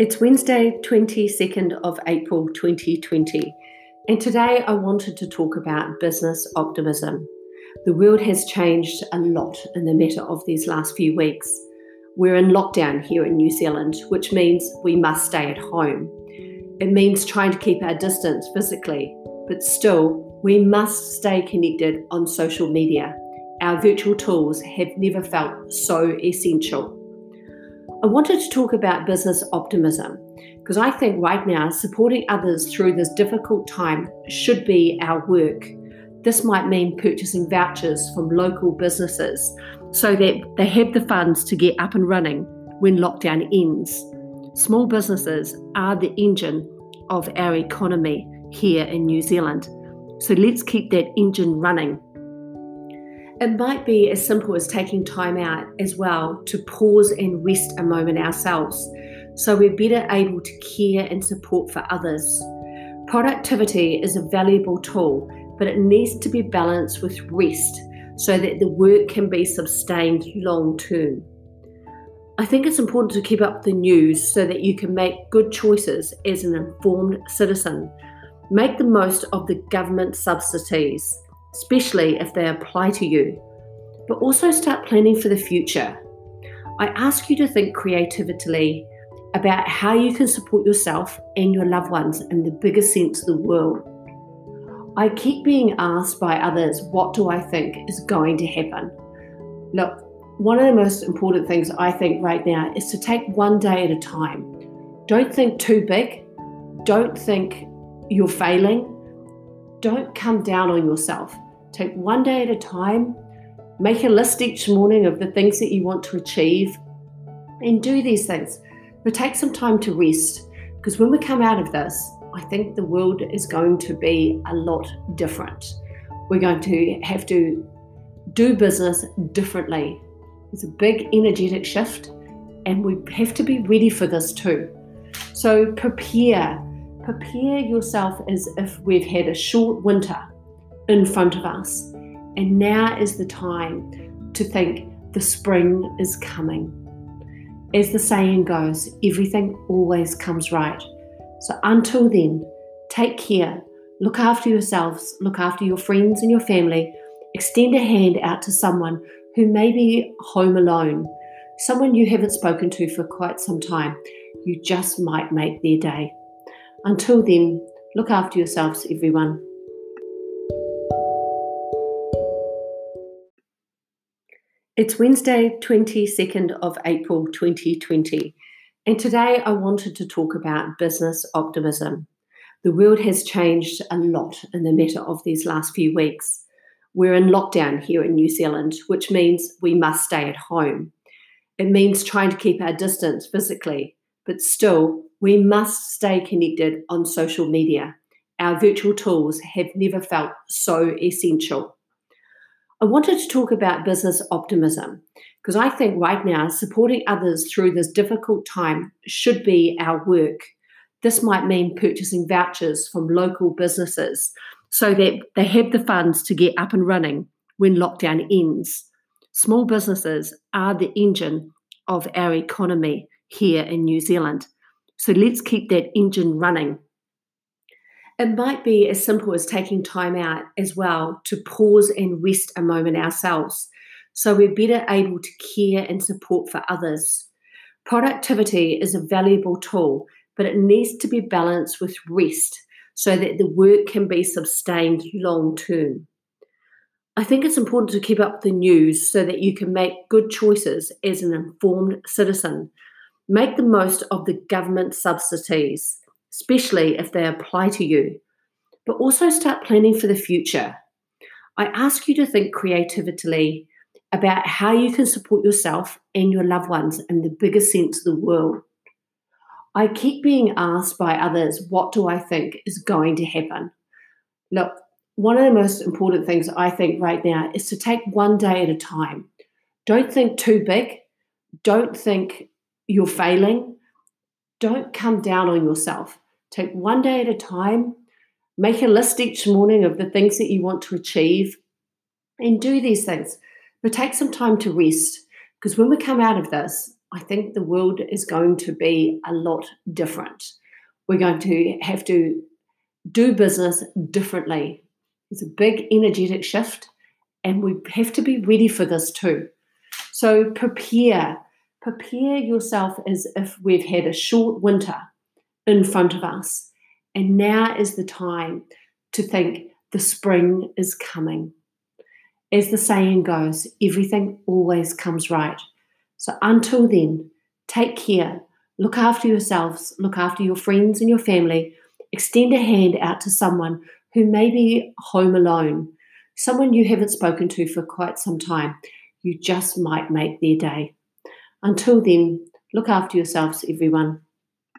It's Wednesday, 22nd of April 2020, and today I wanted to talk about business optimism. The world has changed a lot in the matter of these last few weeks. We're in lockdown here in New Zealand, which means we must stay at home. It means trying to keep our distance physically, but still, we must stay connected on social media. Our virtual tools have never felt so essential. I wanted to talk about business optimism because I think right now supporting others through this difficult time should be our work. This might mean purchasing vouchers from local businesses so that they have the funds to get up and running when lockdown ends. Small businesses are the engine of our economy here in New Zealand. So let's keep that engine running it might be as simple as taking time out as well to pause and rest a moment ourselves so we're better able to care and support for others. Productivity is a valuable tool, but it needs to be balanced with rest so that the work can be sustained long term. I think it's important to keep up the news so that you can make good choices as an informed citizen. Make the most of the government subsidies especially if they apply to you, but also start planning for the future. I ask you to think creatively about how you can support yourself and your loved ones in the biggest sense of the world. I keep being asked by others, what do I think is going to happen? Look, one of the most important things I think right now is to take one day at a time. Don't think too big. Don't think you're failing. Don't come down on yourself. Take one day at a time. Make a list each morning of the things that you want to achieve and do these things. But take some time to rest because when we come out of this, I think the world is going to be a lot different. We're going to have to do business differently. It's a big energetic shift, and we have to be ready for this too. So prepare prepare yourself as if we've had a short winter in front of us. And now is the time to think the spring is coming. As the saying goes, everything always comes right. So until then, take care, look after yourselves, look after your friends and your family, extend a hand out to someone who may be home alone, someone you haven't spoken to for quite some time. You just might make their day. Until then, look after yourselves, everyone. It's Wednesday, 22nd of April 2020, and today I wanted to talk about business optimism. The world has changed a lot in the matter of these last few weeks. We're in lockdown here in New Zealand, which means we must stay at home. It means trying to keep our distance physically, but still we must stay connected on social media. Our virtual tools have never felt so essential. I wanted to talk about business optimism because I think right now supporting others through this difficult time should be our work. This might mean purchasing vouchers from local businesses so that they have the funds to get up and running when lockdown ends. Small businesses are the engine of our economy here in New Zealand. So let's keep that engine running. It might be as simple as taking time out as well to pause and rest a moment ourselves so we're better able to care and support for others. Productivity is a valuable tool, but it needs to be balanced with rest so that the work can be sustained long term. I think it's important to keep up the news so that you can make good choices as an informed citizen Make the most of the government subsidies, especially if they apply to you, but also start planning for the future. I ask you to think creatively about how you can support yourself and your loved ones in the biggest sense of the world. I keep being asked by others, what do I think is going to happen? Look, one of the most important things I think right now is to take one day at a time. Don't think too big. Don't think you're failing, don't come down on yourself. Take one day at a time, make a list each morning of the things that you want to achieve, and do these things. But take some time to rest because when we come out of this, I think the world is going to be a lot different. We're going to have to do business differently. It's a big energetic shift, and we have to be ready for this too. So prepare, prepare yourself as if we've had a short winter in front of us, and now is the time to think the spring is coming. As the saying goes, everything always comes right. So until then, take care, look after yourselves, look after your friends and your family, extend a hand out to someone who may be home alone, someone you haven't spoken to for quite some time. You just might make their day. Until then, look after yourselves, everyone.